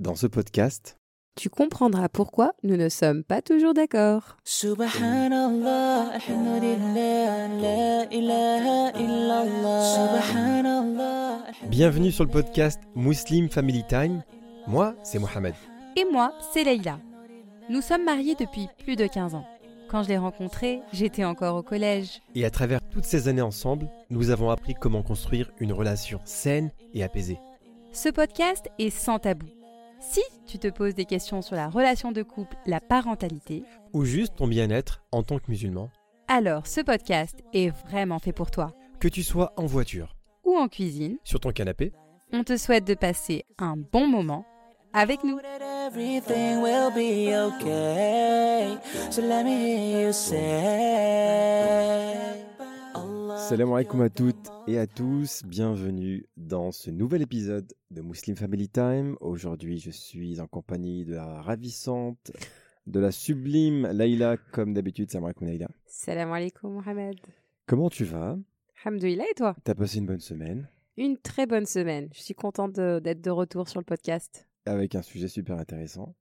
Dans ce podcast, Tu comprendras pourquoi nous ne sommes pas toujours d'accord. Subhanallah, alhamdulillah, la ilaha illallah. Subhanallah. bienvenue sur le podcast Muslim Family Time. Moi, c'est Mohamed. Et moi, c'est Leïla. Nous sommes mariés depuis plus de 15 ans. Quand je l'ai rencontré, j'étais encore au collège. Et à travers toutes ces années ensemble, nous avons appris comment construire une relation saine et apaisée. Ce podcast est sans tabou. Si tu te poses des questions sur la relation de couple, la parentalité, Ou juste ton bien-être en tant que musulman. alors ce podcast est vraiment fait pour toi. Que tu sois en voiture, Ou en cuisine, sur ton canapé, on te souhaite de passer un bon moment avec nous. Salam alaikum à toutes et à tous, bienvenue dans ce nouvel épisode de Muslim Family Time. Aujourd'hui, je suis en compagnie de la ravissante, de la sublime Laïla, comme d'habitude. Salam alaikum Laïla. Salam alaikum Mohamed. Comment tu vas? Alhamdoulilah et toi? T'as passé une bonne semaine? Une très bonne semaine. Je suis contente d'être de retour sur le podcast. avec un sujet super intéressant.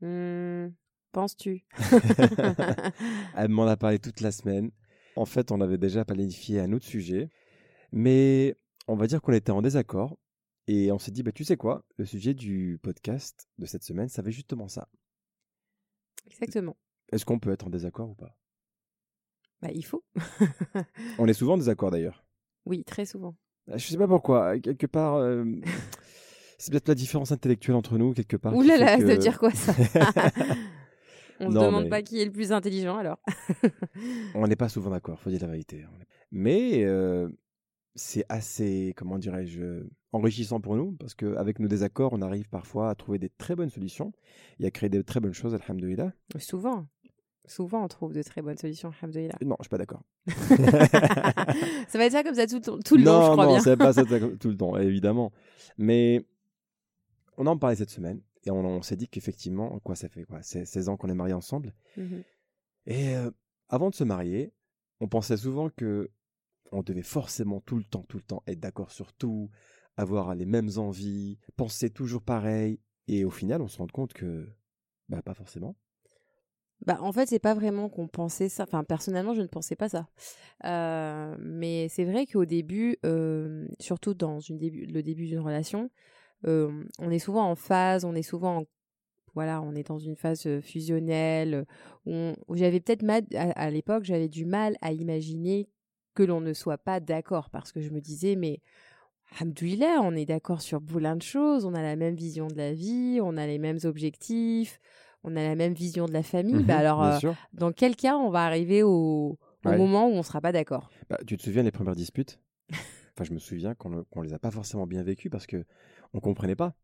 Hmm, Penses-tu? Elle m'en a parlé toute la semaine. En fait, on avait déjà planifié un autre sujet, mais on va dire qu'on était en désaccord. Et on s'est dit, bah, tu sais quoi, le sujet du podcast de cette semaine, ça être justement ça. Exactement. Est-ce qu'on peut être en désaccord ou pas? Bah, il faut. On est souvent en désaccord d'ailleurs. oui, très souvent. Je sais pas pourquoi. Quelque part, euh, c'est peut-être la différence intellectuelle entre nous, quelque part. Ouh là fait là, que- ça veut dire quoi ça? On se Non, demande mais- pas qui est le plus intelligent alors. On n'est pas souvent d'accord, faut dire la vérité. Mais euh, c'est assez, comment dirais-je, enrichissant pour nous, parce qu'avec nos désaccords, on arrive parfois à trouver des très bonnes solutions et à créer des très bonnes choses, alhamdoulilah. Souvent. Souvent, on trouve de très bonnes solutions, alhamdoulilah. Non, je suis pas d'accord. ça va être ça comme ça tout, tout le non, long, je crois non, bien. c'est pas ça tout le temps, évidemment. Mais on en parlait cette semaine et on, on s'est dit qu'effectivement, quoi, ça fait quoi, c'est 16 ans qu'on est mariés ensemble. Mhm. Et euh, avant de se marier, on pensait souvent que on devait forcément tout le temps, tout le temps être d'accord sur tout, avoir les mêmes envies, penser toujours pareil. Et au final, on se rend compte que, bah, pas forcément. Bah, en fait, c'est pas vraiment qu'on pensait ça. Enfin, personnellement, je ne pensais pas ça. Euh, mais c'est vrai qu'au début, euh, surtout dans une début, le début d'une relation, euh, on est souvent en phase, on est souvent en- voilà, on est dans une phase fusionnelle. où j'avais peut-être mal, à, à l'époque, j'avais du mal à imaginer que l'on ne soit pas d'accord parce que je me disais, mais Alhamdoulilah, on est d'accord sur plein de choses, on a la même vision de la vie, on a les mêmes objectifs, on a la même vision de la famille. bah Mhm, alors, euh, dans quel cas on va arriver au, au Ouais. moment où on sera pas d'accord? Bah, tu te souviens des premières disputes? Enfin, je me souviens qu'on ne- les a pas forcément bien vécues parce que on comprenait pas.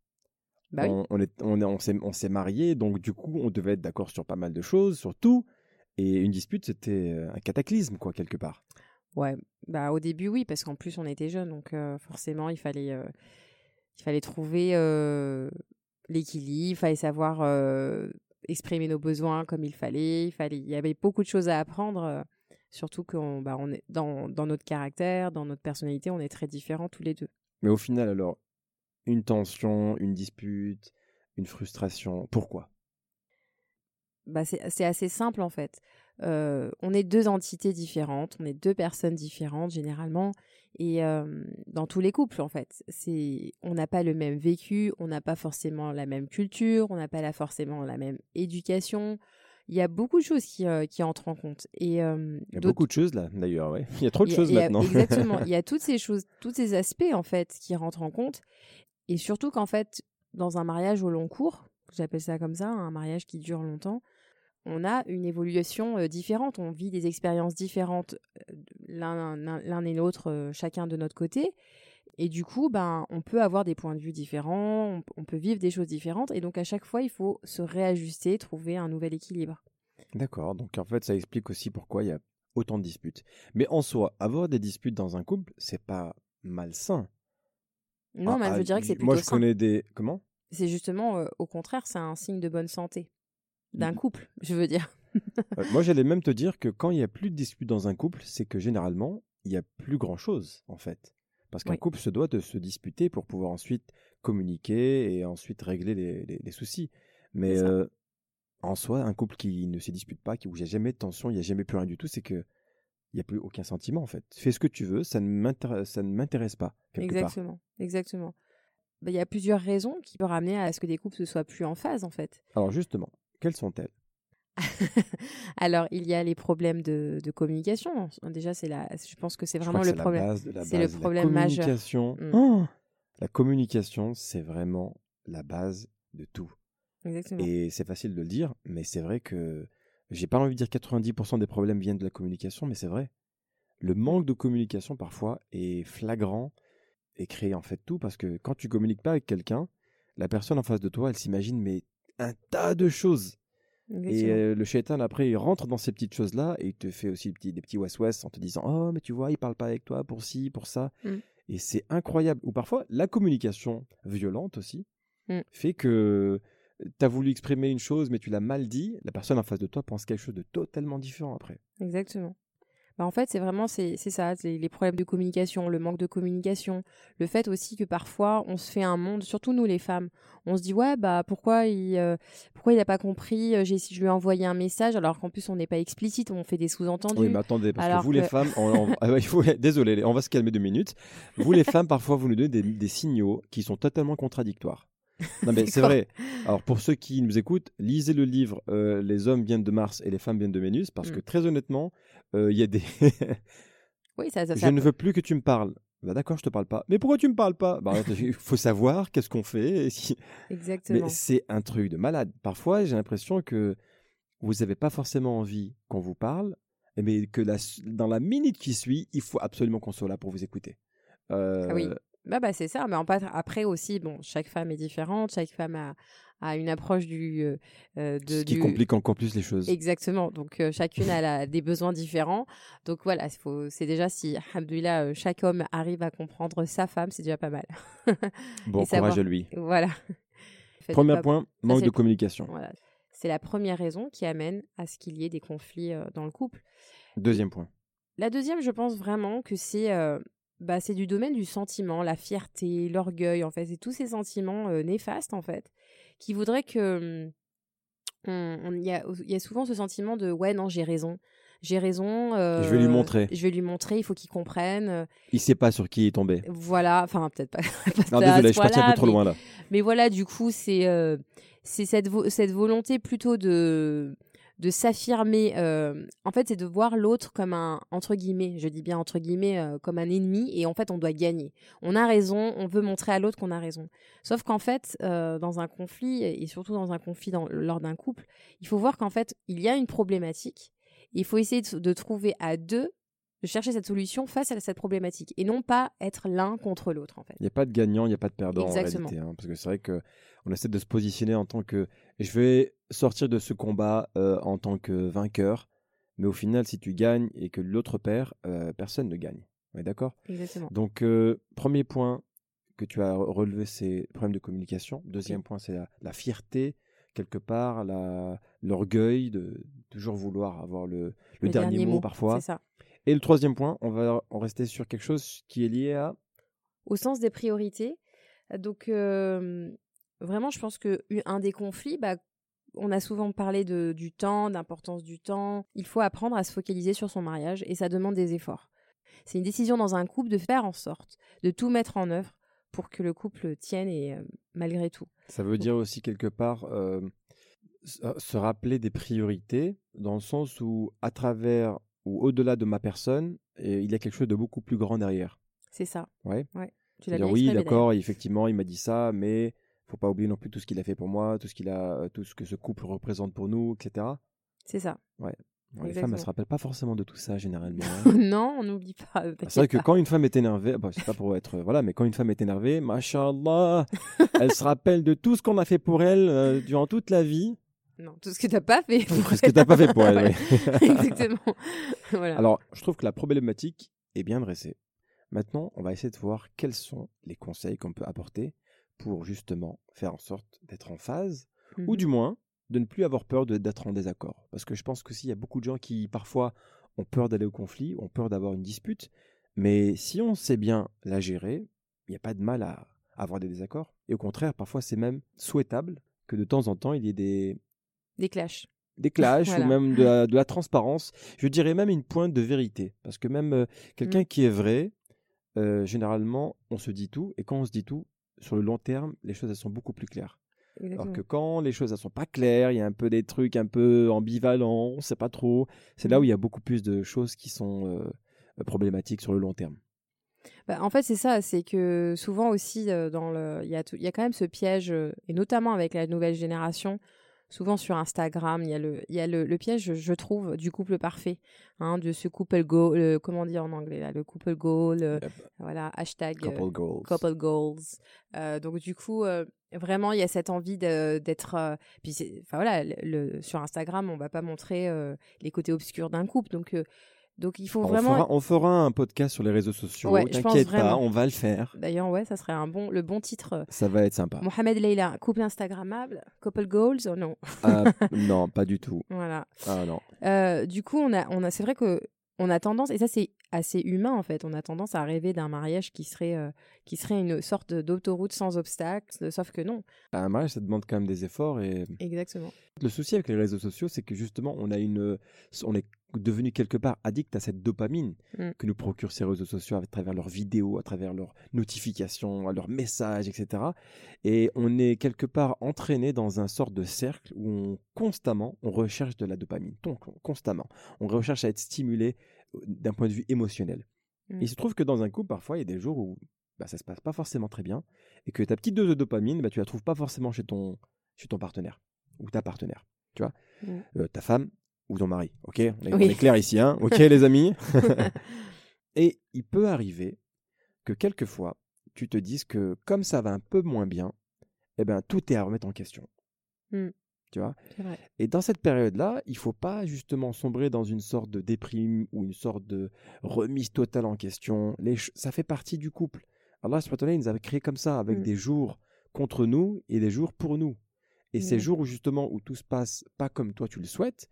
Bah oui. on, on, est, on, est- on s'est, on s'est mariés, donc du coup, on devait être d'accord sur pas mal de choses, sur tout. Et une dispute, c'était euh, un cataclysme, quoi, quelque part. Ouais, bah au début oui, parce qu'en plus on était jeunes, donc euh, forcément il fallait, euh, il fallait trouver euh, l'équilibre, il fallait savoir exprimer nos besoins comme il fallait, il fallait, il y avait beaucoup de choses à apprendre, surtout qu'on, bah, on est dans, dans notre caractère, dans notre personnalité, on est très différents tous les deux. Mais au final, alors, une tension, une dispute, une frustration, pourquoi? Bah, c'est assez simple en fait. Euh, on est deux entités différentes, on est deux personnes différentes généralement, et euh, dans tous les couples en fait, c'est on n'a pas le même vécu, on n'a pas forcément la même culture, on n'a pas la, forcément la même éducation. Il y a beaucoup de choses qui, euh, qui entrent en compte. Et Il y a beaucoup de choses là, d'ailleurs, ouais. Il y a trop de a- choses a- maintenant. Exactement. Il y a toutes ces choses, tous ces aspects en fait qui rentrent en compte, et surtout qu'en fait, dans un mariage au long cours, j'appelle ça comme ça, un mariage qui dure longtemps, on a une évolution euh, différente, on vit des expériences différentes euh, l'un et l'autre, euh, chacun de notre côté. Et du coup, ben, on peut avoir des points de vue différents, on, on peut vivre des choses différentes, et donc à chaque fois, il faut se réajuster, trouver un nouvel équilibre. D'accord, donc en fait, ça explique aussi pourquoi il y a autant de disputes. Mais en soi, avoir des disputes dans un couple, c'est pas malsain. Non, Ah, mais ah, je dirais que c'est plutôt Moi, je sain. connais des. Comment? C'est justement, euh, au contraire, c'est un signe de bonne santé d'un Mhm. couple, je veux dire. Euh, Moi, j'allais même te dire que quand il y a plus de disputes dans un couple, c'est que généralement, il y a plus grand chose, en fait. Parce qu'un Oui. couple se doit de se disputer pour pouvoir ensuite communiquer et ensuite régler les, les- les soucis. Mais euh, en soi, un couple qui ne se dispute pas, qui, où il n'y a jamais de tension, il n'y a jamais plus rien du tout, c'est que il n'y a plus aucun sentiment en fait. Fais ce que tu veux, ça ne m'intéresse, pas quelque part. Exactement, exactement. Bah, Il y a plusieurs raisons qui peuvent ramener à ce que des couples ne soient plus en phase, en fait. Alors justement, quelles sont-elles? Alors, il y a les problèmes de, de communication. Déjà, c'est la, je pense que c'est vraiment le problème. C'est le. La problème majeur. communication. Mm. Oh la communication, c'est vraiment la base de tout. Exactement. Et c'est facile de le dire, mais c'est vrai que j'ai pas envie de dire 90% des problèmes viennent de la communication, mais c'est vrai. Le manque de communication parfois est flagrant et crée en fait tout parce que quand tu communiques pas avec quelqu'un, la personne en face de toi, elle s'imagine mais un tas de choses. Et euh, le shaitan après il rentre dans ces petites choses là et il te fait aussi des petits, des petits was-was en te disant oh mais tu vois il parle pas avec toi pour ci pour ça Mm. et c'est incroyable ou parfois la communication violente aussi Mm. fait que tu as voulu exprimer une chose mais tu l'as mal dit la personne en face de toi pense quelque chose de totalement différent après Exactement. Bah, en fait, c'est vraiment c'est c'est ça, c'est les problèmes de communication, le manque de communication, le fait aussi que parfois on se fait un monde, surtout nous les femmes, on se dit ouais bah pourquoi il euh, pourquoi il a pas compris, euh, j'ai je lui ai envoyé un message alors qu'en plus on n'est pas explicite, on fait des sous-entendus. oui mais attendez parce Alors que vous les femmes on- on- ah il faut- désolé on va se calmer deux minutes vous les femmes parfois vous nous donnez des, des signaux qui sont totalement contradictoires non mais c'est vrai Alors pour ceux qui nous écoutent, lisez le livre euh, Les hommes viennent de Mars et les femmes viennent de Vénus parce Mm. que très honnêtement, euh, il y a des Oui, ça, ça, je ça ne peut- veux plus que tu me parles. Bah d'accord, je te parle pas. Mais pourquoi tu me parles pas? Bah il faut savoir qu'est-ce qu'on fait. et si- Exactement. Mais c'est un truc de malade. Parfois, j'ai l'impression que vous n'avez pas forcément envie qu'on vous parle, mais que la- dans la minute qui suit, il faut absolument qu'on soit là pour vous écouter. Euh, Ah oui. Bah, bah c'est ça, mais en pas- après aussi, bon, chaque femme est différente, chaque femme a, une approche du, euh, de, Ce qui du- complique encore plus les choses. Exactement. Donc euh, chacune a la- des besoins différents. Donc voilà, c'est déjà si, alhamdoulilah, euh, chaque homme arrive à comprendre sa femme, c'est déjà pas mal. Bon savoir- courage à lui. Voilà. Premier pas- point, manque de le- communication. Voilà. C'est la première raison qui amène à ce qu'il y ait des conflits dans le couple. Deuxième point. La deuxième, je pense vraiment que c'est bah, c'est du domaine du sentiment, la fierté, l'orgueil, en fait. C'est tous ces sentiments euh, néfastes, en fait, qui voudraient que. hum, on- on- Il y, a, il y a souvent ce sentiment de ouais, non, j'ai raison. J'ai raison. Je vais lui euh, montrer. Je vais lui montrer, il faut qu'il comprenne. Il sait pas sur qui il est tombé. Voilà, enfin, peut-être pas. pas Non, désolé, je suis parti un peu trop mais- loin là. mais voilà, du coup, c'est euh, c'est cette, vo- cette volonté plutôt de, de s'affirmer. euh, en fait, c'est de voir l'autre comme un, entre guillemets, je dis bien entre guillemets, euh, comme un ennemi. Et en fait, on doit gagner. On a raison, on veut montrer à l'autre qu'on a raison. Sauf qu'en fait, euh, dans un conflit, et surtout dans un conflit lors d'un couple, il faut voir qu'en fait, il y a une problématique. Il faut essayer de trouver à deux, de chercher cette solution face à cette problématique. Et non pas être l'un contre l'autre, en fait. Il n'y a pas de gagnant, il n'y a pas de perdant Exactement. en réalité. hein, parce que c'est vrai que on essaie de se positionner en tant que je vais sortir de ce combat euh, en tant que vainqueur. Mais au final, si tu gagnes et que l'autre perd, euh, personne ne gagne. On est d'accord? Exactement. Donc, euh, premier point que tu as relevé, c'est le problème de communication. Deuxième point, c'est la, la fierté, quelque part, l'orgueil de toujours vouloir avoir le, le dernier, mot, parfois. C'est ça. Et le troisième point, on va en rester sur quelque chose qui est lié à au sens des priorités. Donc, euh, vraiment, je pense que un des conflits, bah, on a souvent parlé de, du temps, d'importance du temps. Il faut apprendre à se focaliser sur son mariage et ça demande des efforts. C'est une décision dans un couple de faire en sorte de tout mettre en œuvre pour que le couple tienne et euh, malgré tout. Ça veut dire aussi quelque part euh, se rappeler des priorités, dans le sens où à travers ou au-delà de ma personne, et il y a quelque chose de beaucoup plus grand derrière. C'est ça. Ouais. Tu l'as bien oui, d'accord, effectivement, il m'a dit ça, mais faut pas oublier non plus tout ce qu'il a fait pour moi, tout ce qu'il a, tout ce que ce couple représente pour nous, etc. C'est ça. Bon, les femmes, elles se rappellent pas forcément de tout ça généralement. hein. non, on n'oublie pas. C'est vrai que quand une femme est énervée, bah, c'est pas pour être voilà, mais quand une femme est énervée, machallah, elle se rappelle de tout ce qu'on a fait pour elle euh, durant toute la vie. Non, tout ce que t'as pas fait. pour Ce que t'as pas fait pour elle. Exactement. voilà. Alors, je trouve que la problématique est bien dressée. Maintenant, on va essayer de voir quels sont les conseils qu'on peut apporter pour justement faire en sorte d'être en phase, ou Mhm. du moins de ne plus avoir peur d'être en désaccord. Parce que je pense qu'aussi, il y a beaucoup de gens qui parfois ont peur d'aller au conflit, ont peur d'avoir une dispute, mais si on sait bien la gérer, il n'y a pas de mal à, avoir des désaccords. Et au contraire, parfois, c'est même souhaitable que de temps en temps, il y ait des, Des clashs. des clashs Voilà. ou même de la, de la transparence. Je dirais même une pointe de vérité. Parce que même euh, quelqu'un Mm. qui est vrai, euh, généralement, on se dit tout. Et quand on se dit tout, sur le long terme, les choses elles sont beaucoup plus claires. Alors que quand les choses elles sont pas claires, il y a un peu des trucs un peu ambivalents, on sait pas trop. C'est là Mm. où il y a beaucoup plus de choses qui sont euh, problématiques sur le long terme. Bah, en fait, c'est ça, c'est que souvent aussi, dans le, il y a, tout- il y a quand même ce piège, et notamment avec la nouvelle génération, souvent sur Instagram, il y a le, il y a le, le piège, je- trouve, du couple parfait, hein, de ce couple goal, euh, comment dire en anglais là, le couple goal, euh, Yep. voilà, hashtag euh, Couple goals. couple goals. Euh, donc du coup, euh, vraiment, il y a cette envie d'être. puis, enfin voilà, le, sur Instagram, on va pas montrer les côtés obscurs d'un couple, donc donc il faut On, vraiment. fera, on fera un podcast sur les réseaux sociaux. Ouais, T'inquiète pas, on va le faire. D'ailleurs, ouais, ça serait un bon, le bon titre. euh, Ça va être sympa. Mohamed Leila, couple Instagrammable, couple goals, oh non, Ah, non, pas du tout. voilà. Ah non. Euh, du coup, on a, on a, c'est vrai que on a tendance, et ça c'est assez humain en fait, on a tendance à rêver d'un mariage qui serait, euh, qui serait une sorte d'autoroute sans obstacles, sauf que non. Un mariage, ça demande quand même des efforts. Et Exactement. le souci avec les réseaux sociaux, c'est que justement, on a une, on est devenu quelque part addict à cette dopamine Mm. que nous procurent ces réseaux sociaux à travers leurs vidéos, à travers leurs notifications, à leurs messages, etc. Et on est quelque part entraîné dans un sort de cercle où on constamment on recherche de la dopamine, donc constamment, on recherche à être stimulé euh, d'un point de vue émotionnel. Mm. Il se trouve que dans un couple, parfois, il y a des jours où bah, ça se passe pas forcément très bien et que ta petite dose de dopamine, bah, tu la trouves pas forcément chez ton, chez ton partenaire ou ta partenaire, tu vois, Mm. Euh, ta femme ou ton mari. Ok, on est, on Oui. est clair ici, hein? Ok, les amis. et il peut arriver que quelquefois, tu te dises que comme ça va un peu moins bien, eh ben tout est à remettre en question. Mm. Tu vois? Vrai. et dans cette période-là, il faut pas justement sombrer dans une sorte de déprime ou une sorte de remise totale en question. Les ça fait partie du couple. Allah subhanahu nous avait créé comme ça, avec Mm. des jours contre nous et des jours pour nous. Et ces Mm. jours où justement où tout se passe pas comme toi tu le souhaites,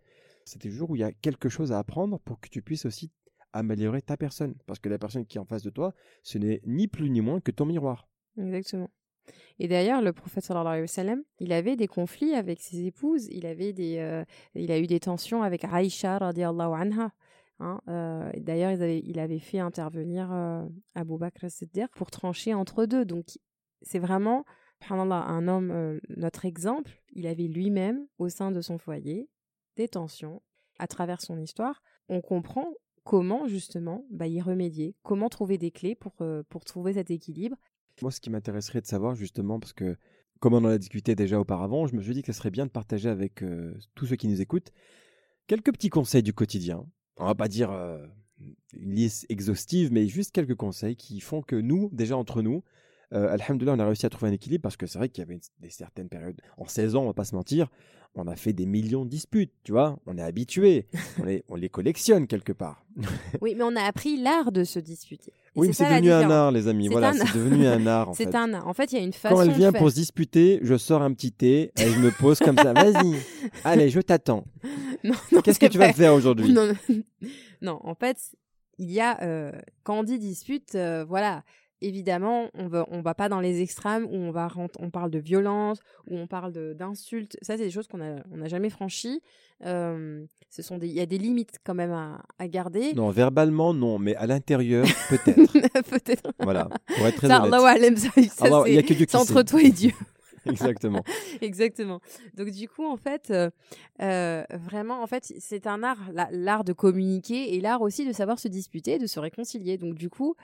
c'est des jours où il y a quelque chose à apprendre pour que tu puisses aussi améliorer ta personne. Parce que la personne qui est en face de toi, ce n'est ni plus ni moins que ton miroir. Exactement. Et d'ailleurs, le prophète sallallahu alayhi wa il avait des conflits avec ses épouses, il avait des, euh, il a eu des tensions avec Aïcha radiallahu anha. Hein, euh, d'ailleurs, il avait, il avait fait intervenir euh, Abu Bakr as-Siddiq pour trancher entre deux. Donc, c'est vraiment, un homme, euh, notre exemple, il avait lui-même, au sein de son foyer, tensions. À travers son histoire, on comprend comment, justement, bah, y remédier, comment trouver des clés pour, euh, pour trouver cet équilibre. Moi, ce qui m'intéresserait de savoir, justement, parce que comme on en a discuté déjà auparavant, je me suis dit que ce serait bien de partager avec euh, tous ceux qui nous écoutent quelques petits conseils du quotidien. On va pas dire euh, une liste exhaustive, mais juste quelques conseils qui font que nous, déjà entre nous, euh, Alhamdoulilah, on a réussi à trouver un équilibre parce que c'est vrai qu'il y avait des certaines périodes. En 16 ans, on va pas se mentir, on a fait des millions de disputes, tu vois. On est habitué, on, les, on les collectionne quelque part. Oui, mais on a appris l'art de se disputer. Et oui, mais c'est devenu un art, les amis. Voilà, c'est devenu un art. En C'est fait. un art. En fait, il y a une façon Quand elle vient de faire. pour se disputer, je sors un petit thé et je me pose comme ça. Vas-y, allez, je t'attends. Non, non, Qu'est-ce que tu vas faire aujourd'hui? Non, non. Non, en fait, il y a euh, quand on dit dispute, euh, voilà. Évidemment, on va on va pas dans les extrêmes où on va rent- on parle de violence, où on parle d'insultes. Ça, c'est des choses qu'on a on n'a jamais franchies. Euh, ce sont il y a des limites quand même à, à garder. Non, verbalement, non, mais à l'intérieur, peut-être. Peut-être. voilà, pour être très Ça, honnête. Allah ça. il y a c'est que Dieu qui entre toi et Dieu. Exactement. Exactement. Donc du coup, en fait, euh, euh, vraiment, en fait, c'est un art, la- l'art de communiquer et l'art aussi de savoir se disputer, de se réconcilier. Donc du coup,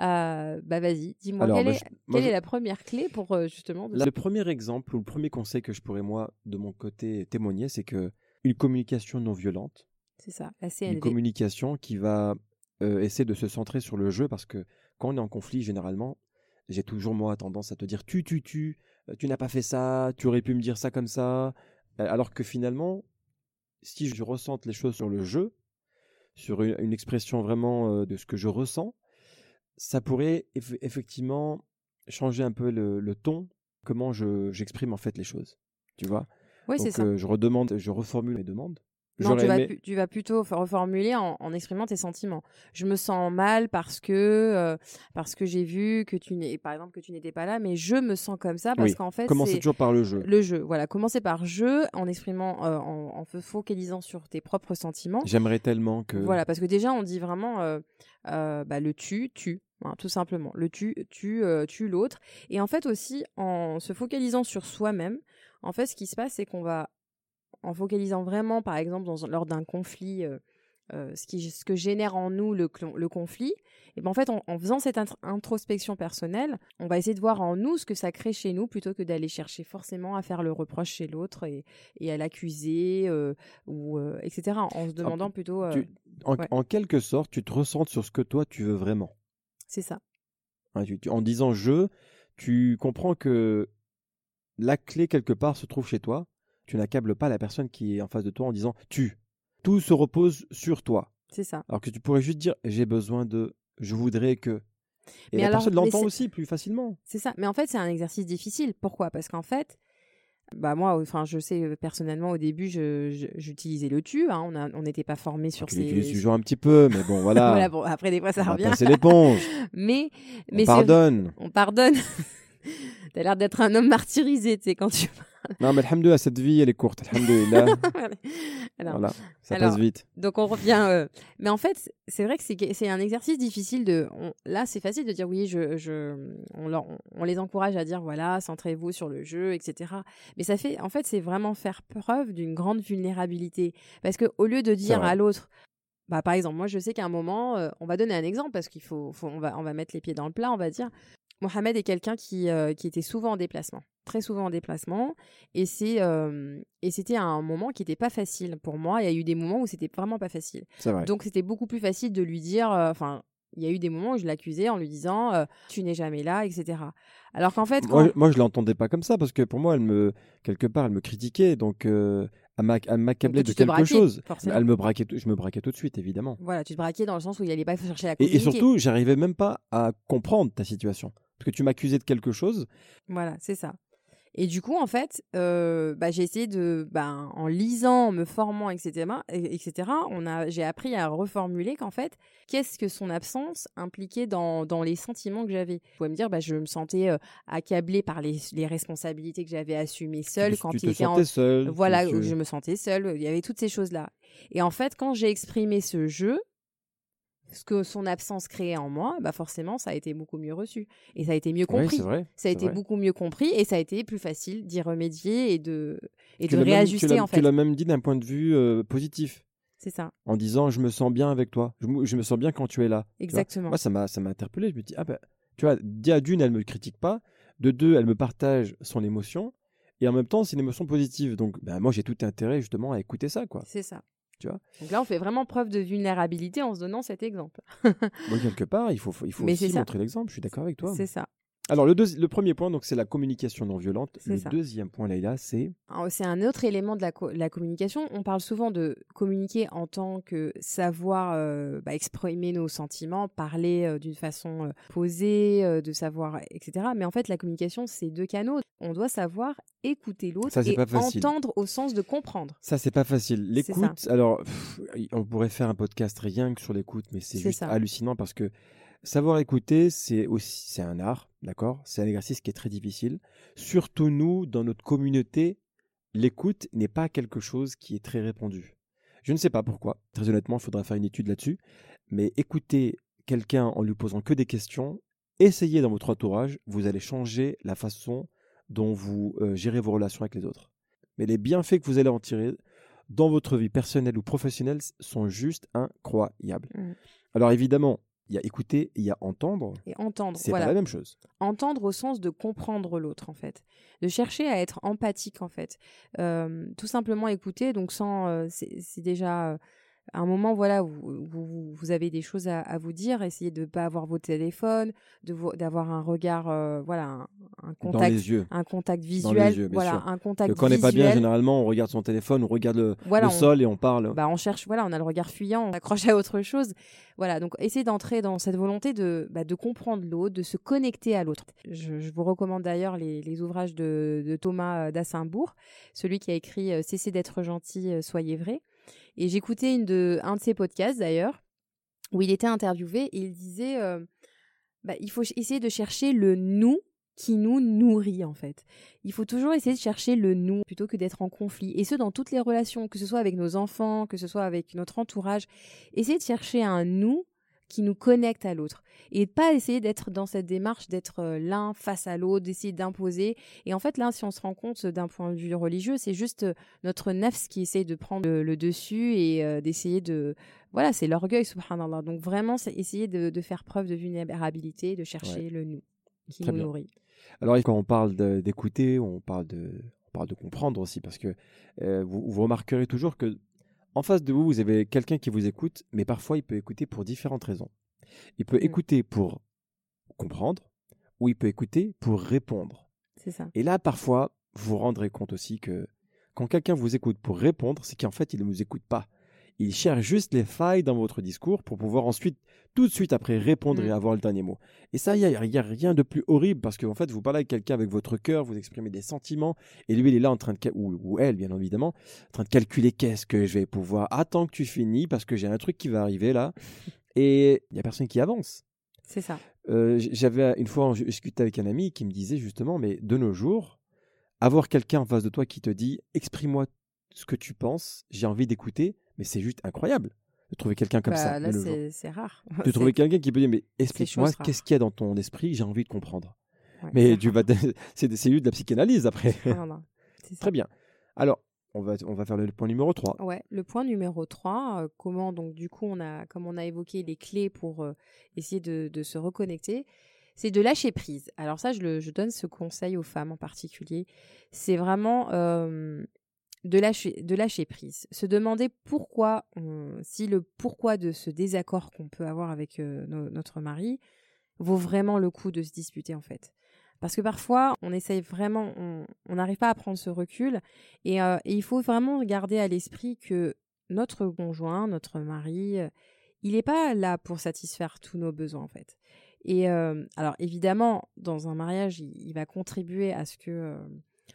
euh, bah vas-y, dis-moi quelle, bah, est, je- moi, quelle je- est la première clé pour euh, justement. de- le premier exemple ou le premier conseil que je pourrais, moi, de mon côté, témoigner, c'est que une communication non violente, C'est ça, la une CNV. communication qui va euh, essayer de se centrer sur le jeu parce que quand on est en conflit, généralement, j'ai toujours moi tendance à te dire tu, tu, tu, tu n'as pas fait ça, tu aurais pu me dire ça comme ça. Alors que finalement, si je ressente les choses sur le jeu, sur une, une expression vraiment de ce que je ressens, ça pourrait eff- effectivement changer un peu le, le ton, comment je, j'exprime en fait les choses. Tu vois? Oui, c'est Donc ça. euh, je redemande, je reformule mes demandes Non, tu vas, aimé- pu- tu vas plutôt reformuler en, en exprimant tes sentiments. Je me sens mal parce que euh, parce que j'ai vu que tu n'es par exemple que tu n'étais pas là, mais je me sens comme ça parce Oui, qu'en fait Commencez toujours par le jeu. le jeu. Voilà, commencer par jeu en exprimant euh, en, focalisant sur tes propres sentiments. J'aimerais tellement que. Voilà, parce que déjà on dit vraiment euh, bah, le tu, tu, hein, tout simplement. Le tu, tu, tu l'autre. Et en fait aussi, en se focalisant sur soi-même, en fait, ce qui se passe, c'est qu'on va, en focalisant vraiment, par exemple, dans, lors d'un conflit, euh, euh, ce, qui, ce que génère en nous le, conflit, et ben en fait, en, en faisant cette int- introspection personnelle, on va essayer de voir en nous ce que ça crée chez nous plutôt que d'aller chercher forcément à faire le reproche chez l'autre et, et à l'accuser, euh, ou etc. En se demandant plutôt. tu- En, ouais. en quelque sorte, tu te ressentes sur ce que toi tu veux vraiment. c'est ça. Hein, en disant je, tu comprends que la clé quelque part se trouve chez toi. Tu n'accables pas la personne qui est en face de toi en disant tu. Tout se repose sur toi. C'est ça. Alors que tu pourrais juste dire j'ai besoin de, je voudrais que. Et Mais la alors, personne l'entend c'est- aussi plus facilement. C'est ça. Mais en fait, c'est un exercice difficile. Pourquoi? Parce qu'en fait, bah moi, enfin, je sais euh, personnellement au début, j'utilisais le tu. hein. on n'était pas formé sur Tu ces. l'utilises toujours un petit peu, mais bon voilà. Voilà, bon, après des fois ça on revient. passer l'éponge. mais on mais c'est- pardonne. on pardonne. T'as l'air d'être un homme martyrisé, tu sais, quand tu. Non mais alhamdoulilah, cette vie elle est courte. Alhamdoulilah. Alors, voilà, ça alors, passe vite. Donc on revient. euh, Mais en fait, c'est vrai que c'est un exercice difficile de. on- Là, c'est facile de dire oui. Je, je, on, leur- on les encourage à dire voilà, centrez-vous sur le jeu, etc. Mais ça fait, en fait, c'est vraiment faire preuve d'une grande vulnérabilité, parce que au lieu de dire à l'autre. Bah, par exemple, moi je sais qu'à un moment, euh, on va donner un exemple parce qu'il faut, faut- on, va, on va mettre les pieds dans le plat, on va dire. Mohamed est quelqu'un qui, euh, qui était souvent en déplacement, très souvent en déplacement, et c'est euh, et c'était un moment qui n'était pas facile pour moi. Il y a eu des moments où c'était vraiment pas facile. Vrai. Donc c'était beaucoup plus facile de lui dire, euh, enfin, il y a eu des moments où je l'accusais en lui disant, tu n'es jamais là, etc. Alors qu'en fait, quand... Moi, moi, je l'entendais pas comme ça parce que pour moi, elle me quelque part, elle me critiquait, donc elle m'a- elle m'accablait Donc, de quelque braquais, chose. forcément. Elle me braquait, je me braquais tout de suite, évidemment. voilà, tu te braquais dans le sens où il allait pas chercher à Et, et surtout, j'arrivais même pas à comprendre ta situation parce que tu m'accusais de quelque chose. Voilà, c'est ça. Et du coup, en fait, euh, bah, j'ai essayé de, ben, en lisant, en me formant, etc., et- etc., on a, j'ai appris à reformuler qu'en fait, qu'est-ce que son absence impliquait dans, dans les sentiments que j'avais. Je pouvais me dire, bah, je me sentais euh, accablée par les, les responsabilités que j'avais assumées seule tu, quand tu il te était en, sentais seul. tu- Voilà, tu- je me sentais seule. Il y avait toutes ces choses-là. Et en fait, quand j'ai exprimé ce jeu, ce que son absence créait en moi, bah forcément, ça a été beaucoup mieux reçu. Et ça a été mieux compris. vrai. ça a été vrai. beaucoup mieux compris et ça a été plus facile d'y remédier et de, et Tu de l'as même- tu réajuster, l'as- en Tu fait. l'as même dit d'un point de vue euh, positif, C'est ça, en disant je me sens bien avec toi. Je, me- je me sens bien quand tu es là. tu exactement. Moi, ça m'a interpellé. Je me dis ah ben, tu vois, d'une, elle me critique pas. De deux, elle me partage son émotion. Et en même temps, c'est une émotion positive. Donc, ben, moi, j'ai tout intérêt justement à écouter ça, quoi. C'est ça. Tu vois Donc là, on fait vraiment preuve de vulnérabilité en se donnant cet exemple. Quelque part, il faut, il faut Mais aussi montrer l'exemple. Je suis d'accord avec toi. C'est ça. Alors, le, le premier point, donc, c'est la communication non violente. Le ça. deuxième point, Leïla, c'est Alors, C'est un autre élément de la, co- la communication. On parle souvent de communiquer en tant que savoir euh, bah, exprimer nos sentiments, parler euh, d'une façon euh, posée, de savoir, etc. Mais en fait, la communication, c'est deux canaux. On doit savoir écouter l'autre et pas entendre au sens de comprendre. ça, c'est pas facile. L'écoute, alors, pff, on pourrait faire un podcast rien que sur l'écoute, mais c'est C'est juste ça. hallucinant parce que savoir écouter, c'est aussi, c'est un art, d'accord? C'est un exercice qui est très difficile. Surtout nous, dans notre communauté, l'écoute n'est pas quelque chose qui est très répandu. Je ne sais pas pourquoi. Très honnêtement, il faudra faire une étude là-dessus. Mais écouter quelqu'un en lui posant que des questions, essayez dans votre entourage, vous allez changer la façon dont vous euh, gérez vos relations avec les autres. Mais les bienfaits que vous allez en tirer dans votre vie personnelle ou professionnelle sont juste incroyables. Mm. Alors évidemment, il y a écouter et il y a entendre. Et entendre. C'est voilà. pas la même chose. entendre au sens de comprendre l'autre en fait de chercher à être empathique en fait Euh, tout simplement écouter donc sans euh, c'est c'est déjà euh, un moment voilà vous, vous avez des choses à, à vous dire essayez de pas avoir vos téléphones d'avoir un regard euh, voilà un, un Dans contact les yeux. un contact Dans visuel les yeux, voilà sûr. un contact Que quand on n'est pas bien, généralement, on regarde son téléphone, on regarde le, Voilà, le on- sol et on parle. bah, on cherche, voilà, on a le regard fuyant, on s'accroche à autre chose. Voilà, donc essayez d'entrer dans cette volonté de, bah, de comprendre l'autre, de se connecter à l'autre. Je, je vous recommande d'ailleurs les, les ouvrages de, de Thomas euh, d'Assimbourg, celui qui a écrit euh, Cessez d'être gentil, soyez vrai. Et j'écoutais de, un de ses podcasts d'ailleurs, où il était interviewé et il disait euh, bah, il faut essayer de chercher le nous qui nous nourrit en fait. Il faut toujours essayer de chercher le nous plutôt que d'être en conflit. Et ce, dans toutes les relations, que ce soit avec nos enfants, que ce soit avec notre entourage. Essayer de chercher un nous qui nous connecte à l'autre. Et pas essayer d'être dans cette démarche d'être euh, l'un face à l'autre, d'essayer d'imposer. Et en fait, là, si on se rend compte d'un point de vue religieux, c'est juste euh, notre nefs qui essaye de prendre le, le dessus et euh, d'essayer de... Voilà, c'est l'orgueil, subhanallah. Donc vraiment, c'est essayer de, de faire preuve de vulnérabilité, de chercher le nous qui Très nous bien. nourrit. Alors, quand on parle d'écouter, on parle de, on parle de comprendre aussi, parce que euh, vous, vous remarquerez toujours que en face de vous, vous avez quelqu'un qui vous écoute, mais parfois il peut écouter pour différentes raisons. Il peut Mm. écouter pour comprendre, ou il peut écouter pour répondre. C'est ça. Et là, parfois, vous vous rendrez compte aussi que quand quelqu'un vous écoute pour répondre, c'est qu'en fait, il ne vous écoute pas. Il cherche juste les failles dans votre discours pour pouvoir ensuite, tout de suite après, répondre Mm. et avoir le dernier mot. Et ça, il n'y a, il y a rien de plus horrible parce qu'en fait, vous parlez avec quelqu'un avec votre cœur, vous exprimez des sentiments, et lui, il est là en train de, ou, ou elle, bien évidemment, en train de calculer qu'est-ce que je vais pouvoir. Attends que tu finis parce que j'ai un truc qui va arriver là. Et il n'y a personne qui avance. C'est ça. Euh, J'avais une fois, je discutais avec un ami qui me disait justement, mais de nos jours, avoir quelqu'un en face de toi qui te dit exprime-moi ce que tu penses, j'ai envie d'écouter, mais c'est juste incroyable de trouver quelqu'un comme Bah, ça. là, jours. c'est rare. De trouver quelqu'un qui peut dire mais explique-moi qu'est-ce qu'il y a dans ton esprit, j'ai envie de comprendre. ouais, Mais tu vas, c'est c'est juste de la psychanalyse après. Non, ça. Très bien. Alors, on va, on va faire le point numéro 3. Ouais, le point numéro 3, comment donc du coup on a comme on a évoqué les clés pour euh, essayer de, de se reconnecter, c'est de lâcher prise. Alors ça je, le, je donne ce conseil aux femmes en particulier, c'est vraiment euh, de lâcher de lâcher prise, se demander pourquoi si le pourquoi de ce désaccord qu'on peut avoir avec euh, no- notre mari vaut vraiment le coup de se disputer en fait. Parce que parfois, on essaye vraiment, on n'arrive pas à prendre ce recul et, euh, il faut vraiment garder à l'esprit que notre conjoint, notre mari, euh, il n'est pas là pour satisfaire tous nos besoins en fait. Et alors évidemment, dans un mariage, il, va contribuer à ce que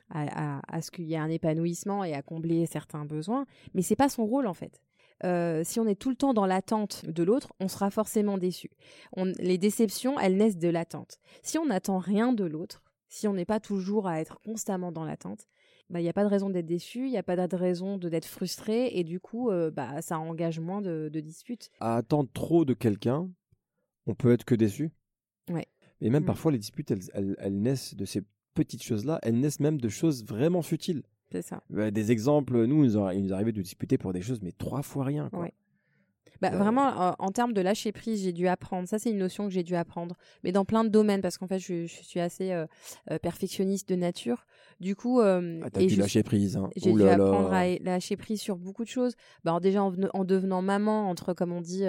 à, à- à ce qu'il y ait un épanouissement et à combler certains besoins, mais c'est pas son rôle en fait. Euh, si on est tout le temps dans l'attente de l'autre, on sera forcément déçu. On- les déceptions, elles naissent de l'attente. Si on n'attend rien de l'autre, si on n'est pas toujours à être constamment dans l'attente, bah, il n'y a pas de raison d'être déçu, il n'y a pas de raison d'être frustré, et du coup, euh, bah, ça engage moins de, de disputes. À attendre trop de quelqu'un, on peut être que déçu. Ouais. Et même Mm. parfois, les disputes, elles, elles- elles naissent de ces petites choses-là, elles naissent même de choses vraiment futiles. C'est ça. Bah, des exemples, nous, il nous arrivait de disputer pour des choses, mais trois fois rien. Quoi. Ouais. Bah, Euh, Vraiment, euh, en termes de lâcher prise, j'ai dû apprendre. Ça, c'est une notion que j'ai dû apprendre. Mais dans plein de domaines, parce qu'en fait, je, je suis assez euh, euh, perfectionniste de nature. Du coup, Ah, et dû je- lâcher prise. Hein. J'ai dû apprendre à lâcher prise sur beaucoup de choses. Bah, alors déjà en, en devenant maman, entre comme on dit,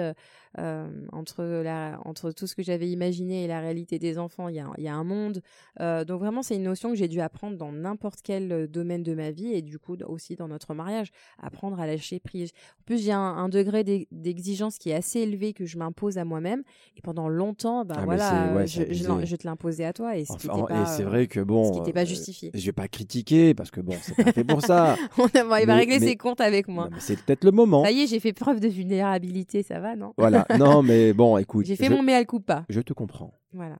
euh, entre la, entre tout ce que j'avais imaginé et la réalité des enfants, il y a, y a un monde. Euh, donc vraiment, c'est une notion que j'ai dû apprendre dans n'importe quel euh, domaine de ma vie et du coup aussi dans notre mariage, apprendre à lâcher prise. En plus, j'ai un, un degré d'e- d'exigence qui est assez élevé que je m'impose à moi-même et pendant longtemps, bah Ah, mais voilà, ouais, je, je, te l'imposais à toi et c'est vrai que bon. ce qui pas justifié. je vais pas critiquer parce que bon, c'est pas fait pour ça. on a- bon, il va régler mais- ses comptes avec moi. C'est peut-être le moment. Ça y est, j'ai fait preuve de vulnérabilité, ça va, non? Voilà. Non, mais bon, écoute. J'ai fait je, mon mea culpa. je te comprends. Voilà.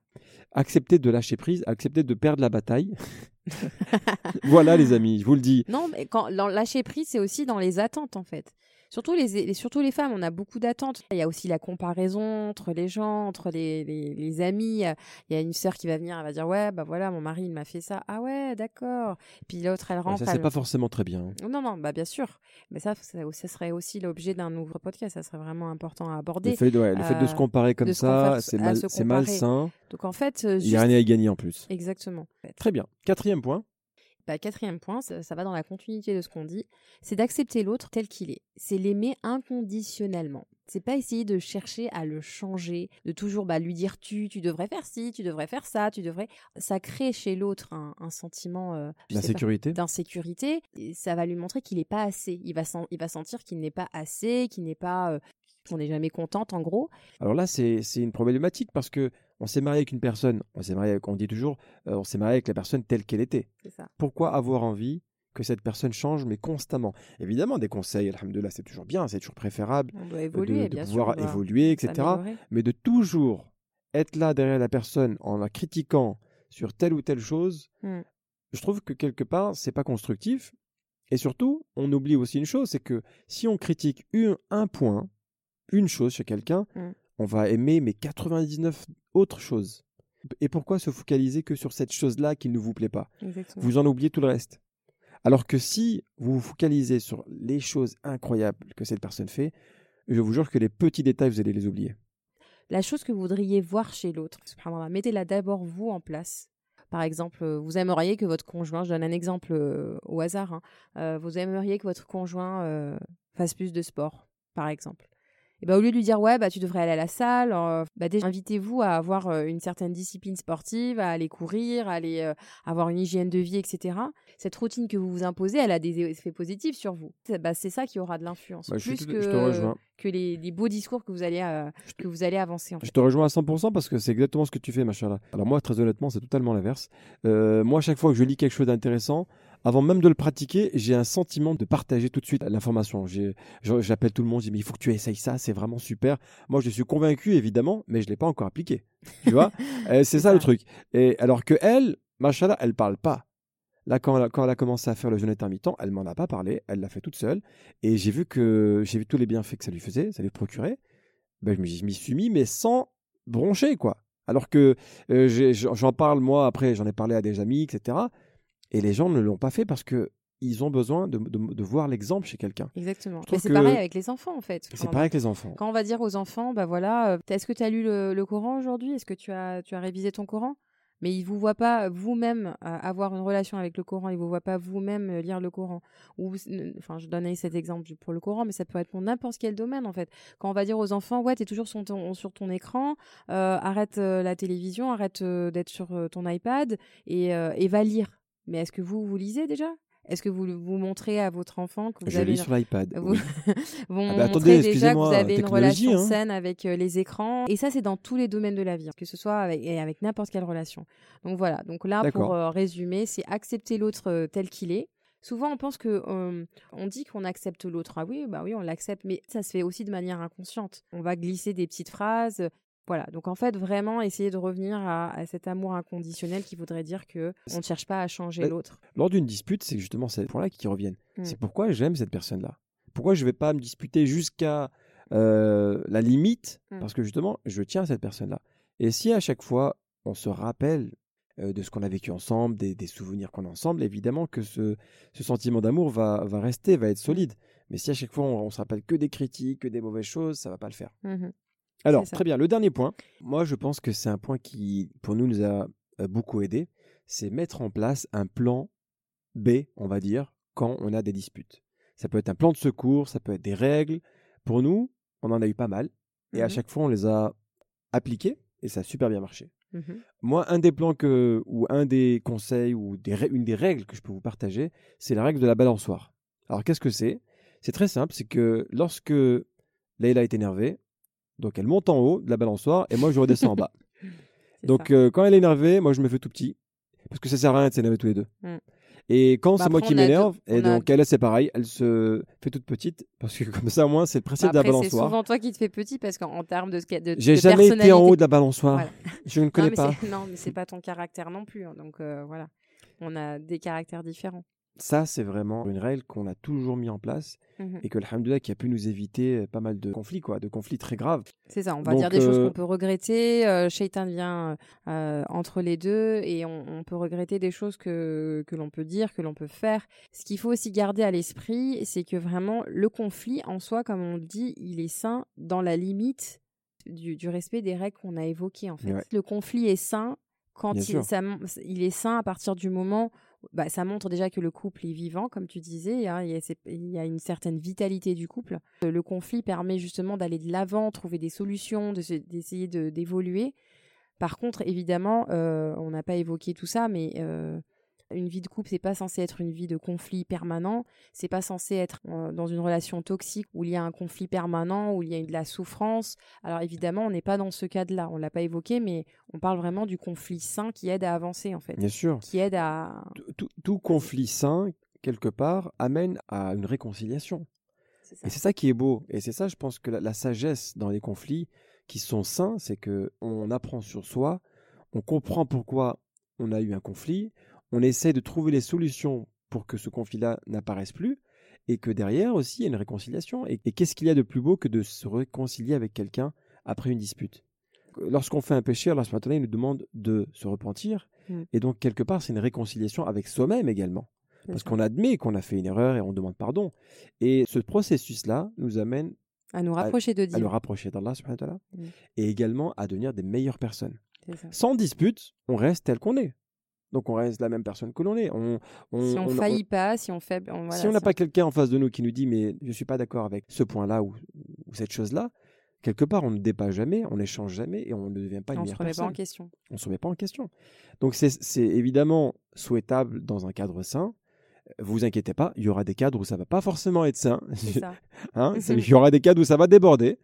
Accepter de lâcher prise, accepter de perdre la bataille. voilà, les amis, je vous le dis. Non, mais quand lâcher prise, c'est aussi dans les attentes, en fait. Surtout les, les- surtout les femmes, on a beaucoup d'attentes. Il y a aussi la comparaison entre les gens, entre les, les, les amis. Il y a une sœur qui va venir, elle va dire Ouais, bah voilà, mon mari, il m'a fait ça. Ah ouais, d'accord. Puis l'autre, elle Ouais, rentre. ça, c'est pas forcément très bien. hein. Non, non, bah bien sûr. Mais ça, ça, ça serait aussi l'objet d'un nouveau podcast. Ça serait vraiment important à Le aborder. fait, ouais, le fait de se euh, comparer comme ça, c'est mal, malsain. Donc en fait, euh, Il n'y a juste- rien à y gagner en plus. exactement. Très bien. Quatrième point. Bah, quatrième point, ça, ça va dans la continuité de ce qu'on dit, c'est d'accepter l'autre tel qu'il est. C'est l'aimer inconditionnellement. C'est pas essayer de chercher à le changer, de toujours bah, lui dire tu, tu devrais faire ci, tu devrais faire ça, tu devrais. Ça crée chez l'autre un, un sentiment euh, d'insécurité. Ça va lui montrer qu'il n'est pas assez. Il va, sen- il va sentir qu'il n'est pas assez, qu'il n'est pas. euh, qu'on n'est jamais contente en gros. Alors là, c'est une problématique parce que on s'est marié avec une personne. On s'est marié avec, on dit toujours, euh, on s'est marié avec la personne telle qu'elle était. Ça. Pourquoi avoir envie que cette personne change, mais constamment? Évidemment, des conseils, alhamdoulilah, c'est toujours bien, c'est toujours préférable On doit de- évoluer, de, bien sûr. pouvoir évoluer, etc. Mais de toujours être là derrière la personne en la critiquant sur telle ou telle chose, Mm. je trouve que quelque part, c'est pas constructif. Et surtout, on oublie aussi une chose, c'est que si on critique une- un point, une chose chez quelqu'un, Mm. on va aimer mais 99 autres choses. Et pourquoi se focaliser que sur cette chose-là qui ne vous plaît pas? Exactement. Vous en oubliez tout le reste. Alors que si vous vous focalisez sur les choses incroyables que cette personne fait, je vous jure que les petits détails, vous allez les oublier. la chose que vous voudriez voir chez l'autre. Mettez-la d'abord vous en place. Par exemple, euh, vous aimeriez que votre conjoint, je donne un exemple euh, au hasard, hein, euh, vous aimeriez que votre conjoint euh, fasse plus de sport, par exemple. Et ben, au lieu de lui dire ouais bah tu devrais aller à la salle, euh, bah, déjà invitez-vous à avoir euh, une certaine discipline sportive, à aller courir, à aller euh, avoir une hygiène de vie, etc. Cette routine que vous vous imposez, elle a des effets positifs sur vous. C'est bah, c'est ça qui aura de l'influence, Bah, je, plus que, je te rejoins. que les, les beaux discours que vous allez que vous allez avancer en fait. Je te rejoins à 100% parce que c'est exactement ce que tu fais, machallah. Alors moi, très honnêtement, c'est totalement l'inverse. Moi, à chaque fois que je lis quelque chose d'intéressant, avant même de le pratiquer, j'ai un sentiment de partager tout de suite l'information. J'appelle tout le monde, je dis mais il faut que tu essayes ça, c'est vraiment super. Moi, je suis convaincu évidemment, mais je l'ai pas encore appliqué. Tu vois, Euh, c'est ça, ça. le truc. Et alors que elle, machallah, elle parle pas. Là, quand elle, a, quand elle a commencé à faire le jeûne intermittent, elle m'en a pas parlé, elle l'a fait toute seule. Et j'ai vu que j'ai vu tous les bienfaits que ça lui faisait, ça lui procurait. Ben, je m'y suis mis, mais sans broncher, quoi. Alors que euh, j'en parle, moi, après, j'en ai parlé à des amis, etc. Et les gens ne l'ont pas fait parce que ils ont besoin de, de- de voir l'exemple chez quelqu'un. Exactement. Mais c'est pareil avec les enfants en fait. C'est pareil avec les enfants. Quand on va dire aux enfants, bah voilà, euh, est-ce que tu as lu le, le Coran aujourd'hui? Est-ce que tu as, tu as révisé ton Coran? Mais ils vous voient pas vous-même euh, avoir une relation avec le Coran, ils vous voient pas vous-même euh, lire le Coran. Ou, euh, enfin, je donnais cet exemple pour le Coran, mais ça peut être pour n'importe quel domaine en fait. Quand on va dire aux enfants, ouais, t'es toujours sur ton, sur ton écran, euh, arrête euh, la télévision, arrête euh, d'être sur euh, ton iPad et, euh, et va lire. Mais est-ce que vous, vous lisez déjà? Est-ce que vous vous montrez à votre enfant que vous Je avez lis une sur l'iPad. vous, oui. Ah bah attendez, déjà que vous avez une relation hein. saine avec euh, les écrans. Et ça, c'est dans tous les domaines de la vie, hein, que ce soit avec, et avec n'importe quelle relation. Donc voilà, donc là, pour euh, résumer, c'est accepter l'autre euh, tel qu'il est. Souvent, on pense que on dit qu'on accepte l'autre. Ah oui, bah oui, on l'accepte, mais ça se fait aussi de manière inconsciente. On va glisser des petites phrases. Voilà, donc en fait, vraiment essayer de revenir à, à cet amour inconditionnel qui voudrait dire que on ne cherche pas à changer l'autre. Lors d'une dispute, c'est justement ces points-là qui reviennent. Mm. C'est pourquoi j'aime cette personne-là. Pourquoi je ne vais pas me disputer jusqu'à euh, la limite? Mm. Parce que justement, je tiens à cette personne-là. Et si à chaque fois, on se rappelle euh, de ce qu'on a vécu ensemble, des, des souvenirs qu'on a ensemble, évidemment que ce, ce sentiment d'amour va, va rester, va être solide. Mais si à chaque fois, on, on se rappelle que des critiques, que des mauvaises choses, ça va pas le faire. Mhm. Alors, très bien. Le dernier point, moi, je pense que c'est un point qui, pour nous, nous a euh, beaucoup aidé. C'est mettre en place un plan B, on va dire, quand on a des disputes. Ça peut être un plan de secours, ça peut être des règles. Pour nous, on en a eu pas mal. Et à Mhm. chaque fois, on les a appliquées et ça a super bien marché. Mhm. Moi, un des plans que, ou un des conseils, ou des, une des règles que je peux vous partager, c'est la règle de la balançoire. Alors, qu'est-ce que c'est? C'est très simple, c'est que lorsque Leïla est énervée, donc elle monte en haut de la balançoire et moi je redescends en bas. Donc euh, quand elle est énervée, moi je me fais tout petit. Parce que ça sert à rien de s'énerver tous les deux. Mm. Et quand Bah, c'est moi qui m'énerve, deux- et a donc elle c'est pareil, elle se fait toute petite. Parce que comme ça, au moins, c'est le principe Bah, de la après, c'est balançoire. souvent toi qui te fais petit parce qu'en en termes de, de, J'ai jamais été en haut de la balançoire. Voilà. Je ne Non, connais mais pas. Non, mais c'est pas ton caractère non plus. hein, donc euh, voilà, on a des caractères différents. Ça, c'est vraiment une règle qu'on a toujours mis en place Mhm. et que, alhamdoulilah, qui a pu nous éviter euh, pas mal de conflits, quoi, de conflits très graves. C'est ça, on va Donc, dire des choses euh, qu'on peut regretter. Euh, Shaitan vient euh, entre les deux et on, on peut regretter des choses que, que l'on peut dire, que l'on peut faire. Ce qu'il faut aussi garder à l'esprit, c'est que vraiment le conflit en soi, comme on le dit, il est sain dans la limite du, du respect des règles qu'on a évoquées. En fait. Ouais. Le conflit est sain quand Bien il, sûr. ça mon- il est sain à partir du moment bah, ça montre déjà que le couple est vivant, comme tu disais. hein, il, y a, une certaine vitalité du couple. Euh, Le conflit permet justement d'aller de l'avant, trouver des solutions, d'essayer de- d'évoluer. Par contre, évidemment, euh, on n'a pas évoqué tout ça, mais euh, une vie de couple, c'est pas censé être une vie de conflit permanent. C'est pas censé être euh, dans une relation toxique où il y a un conflit permanent, où il y a de la souffrance. Alors évidemment, on n'est pas dans ce cadre-là. On l'a pas évoqué, mais on parle vraiment du conflit sain qui aide à avancer en fait, Bien sûr. qui aide à Tout- conflit sain quelque part, amène à une réconciliation. Et c'est ça qui est beau. Et c'est ça, je pense que la, la sagesse dans les conflits qui sont sains, c'est que on apprend sur soi, on comprend pourquoi on a eu un conflit, on essaie de trouver les solutions pour que ce conflit-là n'apparaisse plus, et que derrière aussi, il y a une réconciliation. Et, et qu'est-ce qu'il y a de plus beau que de se réconcilier avec quelqu'un après une dispute? Lorsqu'on fait un péché, Allah il nous demande de se repentir, Mm. et donc quelque part, c'est une réconciliation avec soi-même également. Parce qu'on admet qu'on a fait une erreur et on demande pardon. Et ce processus-là nous amène À nous rapprocher de à Dieu. nous rapprocher d'Allah Mm. et également à devenir des meilleures personnes. Sans dispute, on reste tel qu'on est. Donc on reste la même personne que l'on est. On, on- Si on, on- faillit pas, si on fait. on- voilà, si on n'a pas quelqu'un en face de nous qui nous dit mais je suis pas d'accord avec ce point-là ou, ou cette chose-là, quelque part on ne dépasse jamais, on n'échange jamais et on ne devient pas une on se remet pas en personne. question. On se remet pas en question. Donc c'est évidemment souhaitable dans un cadre sain. Vous inquiétez pas, il y aura des cadres où ça va pas forcément être sain. Ça. Hein, il y aura des cadres où ça va déborder.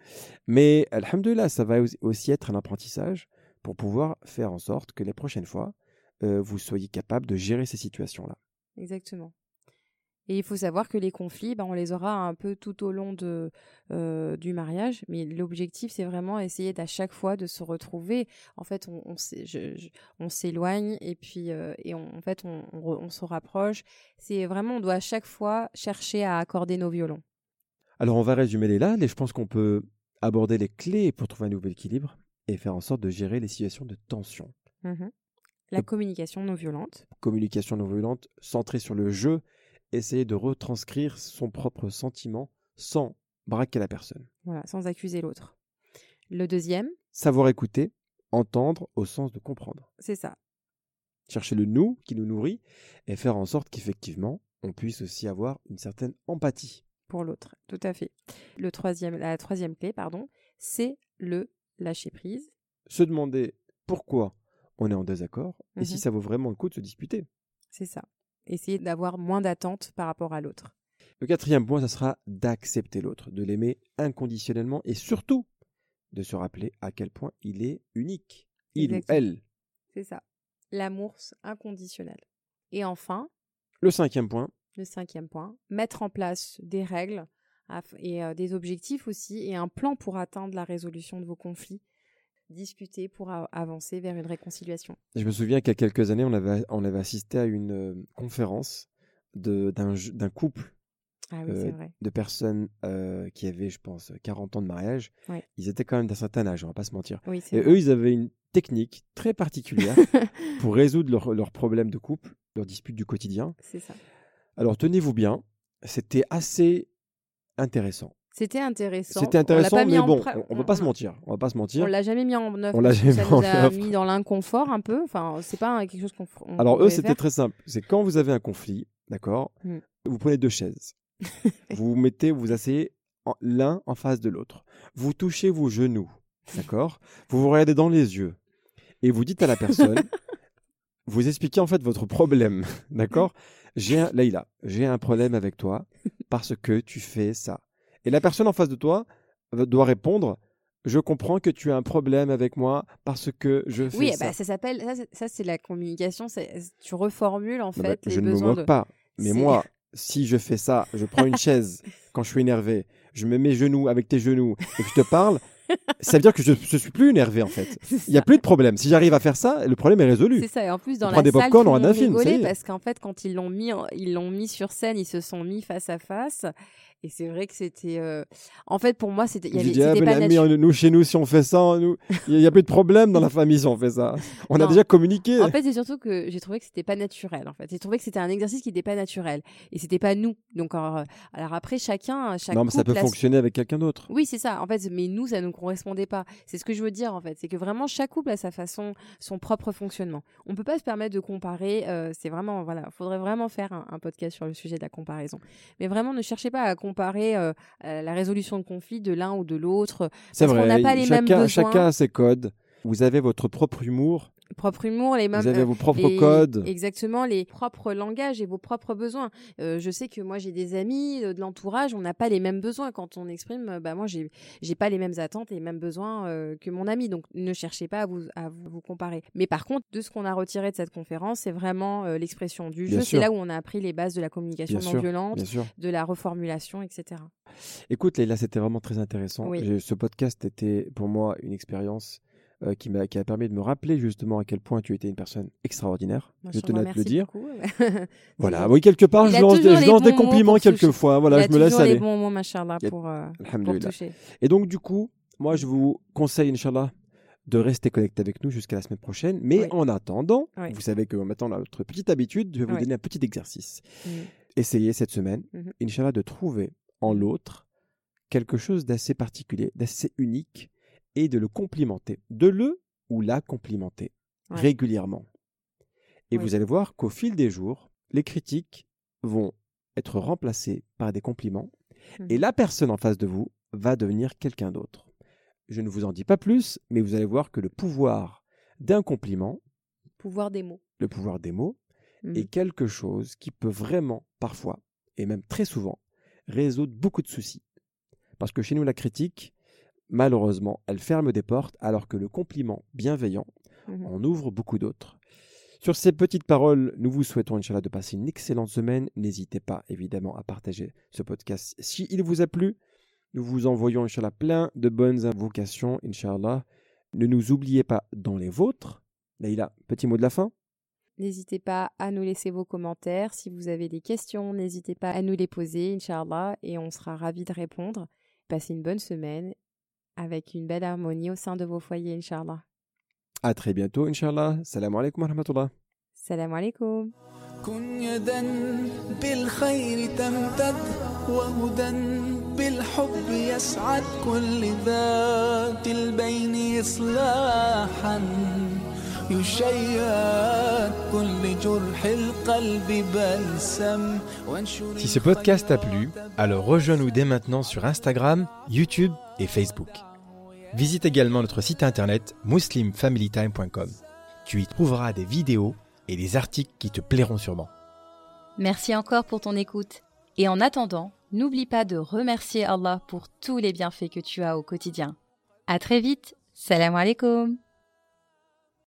Mais alhamdoulilah, ça va aussi être un apprentissage pour pouvoir faire en sorte que les prochaines fois, euh, vous soyez capable de gérer ces situations-là. Exactement. Et il faut savoir que les conflits, ben, on les aura un peu tout au long de, euh, du mariage, mais l'objectif, c'est vraiment essayer d'à chaque fois de se retrouver. En fait, on, s'éloigne et puis euh, et on- en fait, on, on re- on se rapproche. C'est vraiment, on doit à chaque fois chercher à accorder nos violons. Alors on va résumer les là, et je pense qu'on peut aborder les clés pour trouver un nouvel équilibre et faire en sorte de gérer les situations de tension. Mhm. La communication non violente. Communication non violente, centrée sur le jeu, essayer de retranscrire son propre sentiment sans braquer la personne. Voilà, sans accuser l'autre. Le deuxième, Savoir écouter, entendre au sens de comprendre. c'est ça. chercher le nous qui nous nourrit et faire en sorte qu'effectivement on puisse aussi avoir une certaine empathie. pour l'autre, tout à fait. Le troisième, la troisième clé, pardon, c'est le lâcher prise. Se demander pourquoi on est en désaccord et si Mhm. ça vaut vraiment le coup de se disputer. C'est ça. Essayer d'avoir moins d'attentes par rapport à l'autre. Le quatrième point, ça sera d'accepter l'autre, de l'aimer inconditionnellement et surtout de se rappeler à quel point il est unique. Il Exactement. ou elle. C'est ça. L'amour inconditionnel. Et enfin, Le cinquième point, le cinquième point, mettre en place des règles et euh, des objectifs aussi et un plan pour atteindre la résolution de vos conflits. Discuter pour avancer vers une réconciliation. je me souviens qu'il y a quelques années, on avait, on avait assisté à une euh, conférence d'un couple Ah oui, Euh, vrai. de personnes euh, qui avaient, je pense, 40 ans de mariage. Ouais. Ils étaient quand même d'un certain âge, on va pas se mentir. Oui, Et vrai. eux, ils avaient une technique très particulière pour résoudre leurs problèmes de couple, leurs disputes du quotidien. c'est ça. Alors tenez-vous bien, c'était assez intéressant. C'était intéressant. C'était On l'a intéressant, mais en bon, pra- on, on va pas se mentir. On va pas se On mentir. l'a jamais mis en œuvre. On l'a jamais ça mis en nous a mis dans l'inconfort un peu. Enfin, c'est pas quelque chose qu'on. on Alors eux, c'était très simple. C'est quand vous avez un conflit, d'accord Mm. Vous prenez deux chaises. vous vous mettez, vous asseyez l'un en face de l'autre. Vous touchez vos genoux, d'accord Vous vous regardez dans les yeux et vous dites à la personne, vous expliquez en fait votre problème, d'accord J'ai un, Leïla, j'ai un problème avec toi parce que tu fais ça. Et la personne en face de toi euh, doit répondre. Je comprends que tu as un problème avec moi parce que je fais Oui, ça. bah, ça s'appelle. Ça, c'est- ça, c'est la communication. c'est- Tu reformules en Non, fait bah, les je ne me besoins moque de. pas. Mais moi, si je fais ça, je prends une chaise quand je suis énervé, je me mets genoux avec tes genoux et que je te parle, ça veut dire que je ne suis plus énervé en fait. Il n'y a plus de problème. Si j'arrive à faire ça, le problème est résolu. C'est ça. Et en plus, dans On la des salle, on regarde un film, parce qu'en fait, quand ils l'ont mis, en- ils l'ont mis sur scène, ils se sont mis face à face. Et c'est vrai que c'était. euh, En fait, pour moi, c'était. il y avait- ah, C'était pas naturel. nous, chez nous, si on fait ça, nous, il n'y a plus de problème dans la famille si on fait ça. On a déjà communiqué. En fait, c'est surtout que j'ai trouvé que c'était pas naturel. En fait, j'ai trouvé que c'était un exercice qui n'était pas naturel et c'était pas nous. Donc, alors, euh, alors après, chacun, chaque non, mais ça peut fonctionner avec quelqu'un d'autre. Oui, c'est ça. En fait, mais nous, ça ne nous correspondait pas. C'est ce que je veux dire, en fait. C'est que vraiment, chaque couple a sa façon, son propre fonctionnement. On peut pas se permettre de comparer. euh, c'est vraiment, voilà, faudrait vraiment faire un, un podcast sur le sujet de la comparaison. Mais vraiment, ne cherchez pas à comparer euh, euh, la résolution de conflits de l'un ou de l'autre. C'est vrai. n'a pas les mêmes chacun, besoins. chacun a ses codes. Vous avez votre propre humour propre humour, les mêmes. Vous avez euh, vos propres les- codes. Exactement, les propres langages et vos propres besoins. Euh, je sais que moi, j'ai des amis euh, de l'entourage, on n'a pas les mêmes besoins. Quand on exprime, euh, bah, moi, j'ai j'ai pas les mêmes attentes et les mêmes besoins euh, que mon ami. Donc, ne cherchez pas à vous, à vous, vous comparer. Mais par contre, de ce qu'on a retiré de cette conférence, c'est vraiment euh, l'expression du jeu. C'est là où on a appris les bases de la communication Bien non sûr, violente, de la reformulation, etc. Écoute, Leïla, c'était vraiment très intéressant. Oui. Ce podcast était pour moi une expérience euh, qui a permis de me rappeler justement à quel point tu étais une personne extraordinaire. Moi, je t'en tenais à te le dire. beaucoup. Voilà, oui, quelque part, Il je a lance des, toujours je les lance des bons mots compliments quelquefois. Voilà, Il je a me laisse toujours les aller. bons mots, machallah, Il y a- pour, euh, pour toucher. Et donc, du coup, moi, je vous conseille, Inch'Allah, de rester connecté avec nous jusqu'à la semaine prochaine. Mais Oui. en attendant, Oui. vous savez que maintenant, notre petite habitude, je vais vous Oui. donner un petit exercice. Mm. Essayez cette semaine, Mhm. Inch'Allah, de trouver en l'autre quelque chose d'assez particulier, d'assez unique, et de le complimenter, de le ou la complimenter Ouais. régulièrement. Et Oui. vous allez voir qu'au fil des jours, les critiques vont être remplacées par des compliments, et Mhm. la personne en face de vous va devenir quelqu'un d'autre. Je ne vous en dis pas plus, mais vous allez voir que le pouvoir d'un compliment, Pouvoir des mots. le pouvoir des mots, est quelque chose qui peut vraiment, parfois, et même très souvent, résoudre beaucoup de soucis. Parce que chez nous, la critique, malheureusement, elle ferme des portes, alors que le compliment bienveillant Mhm. en ouvre beaucoup d'autres. Sur ces petites paroles, nous vous souhaitons, Inch'Allah, de passer une excellente semaine. N'hésitez pas, évidemment, à partager ce podcast si il vous a plu. Nous vous envoyons, Inch'Allah, plein de bonnes invocations, Inch'Allah. Ne nous oubliez pas dans les vôtres. Leïla, petit mot de la fin N'hésitez pas à nous laisser vos commentaires. Si vous avez des questions, n'hésitez pas à nous les poser, Inch'Allah, et on sera ravis de répondre. Passez une bonne semaine avec une belle harmonie au sein de vos foyers, Inch'Allah. À très bientôt, Inch'Allah. Salam alaikum wa rahmatullah. Salam alaikum. كن يدا بالخير تمتد وهدى بالحب يسعد كل ذات البين إصلاحا يشيد كل جرح القلب بلسم وانشر Si ce podcast t'a plu, alors rejoins-nous dès maintenant sur Instagram, YouTube et Facebook. Visite également notre site internet muslimfamilytime.com. Tu y trouveras des vidéos et des articles qui te plairont sûrement. Merci encore pour ton écoute. Et en attendant, n'oublie pas de remercier Allah pour tous les bienfaits que tu as au quotidien. À très vite. Salam alaikum.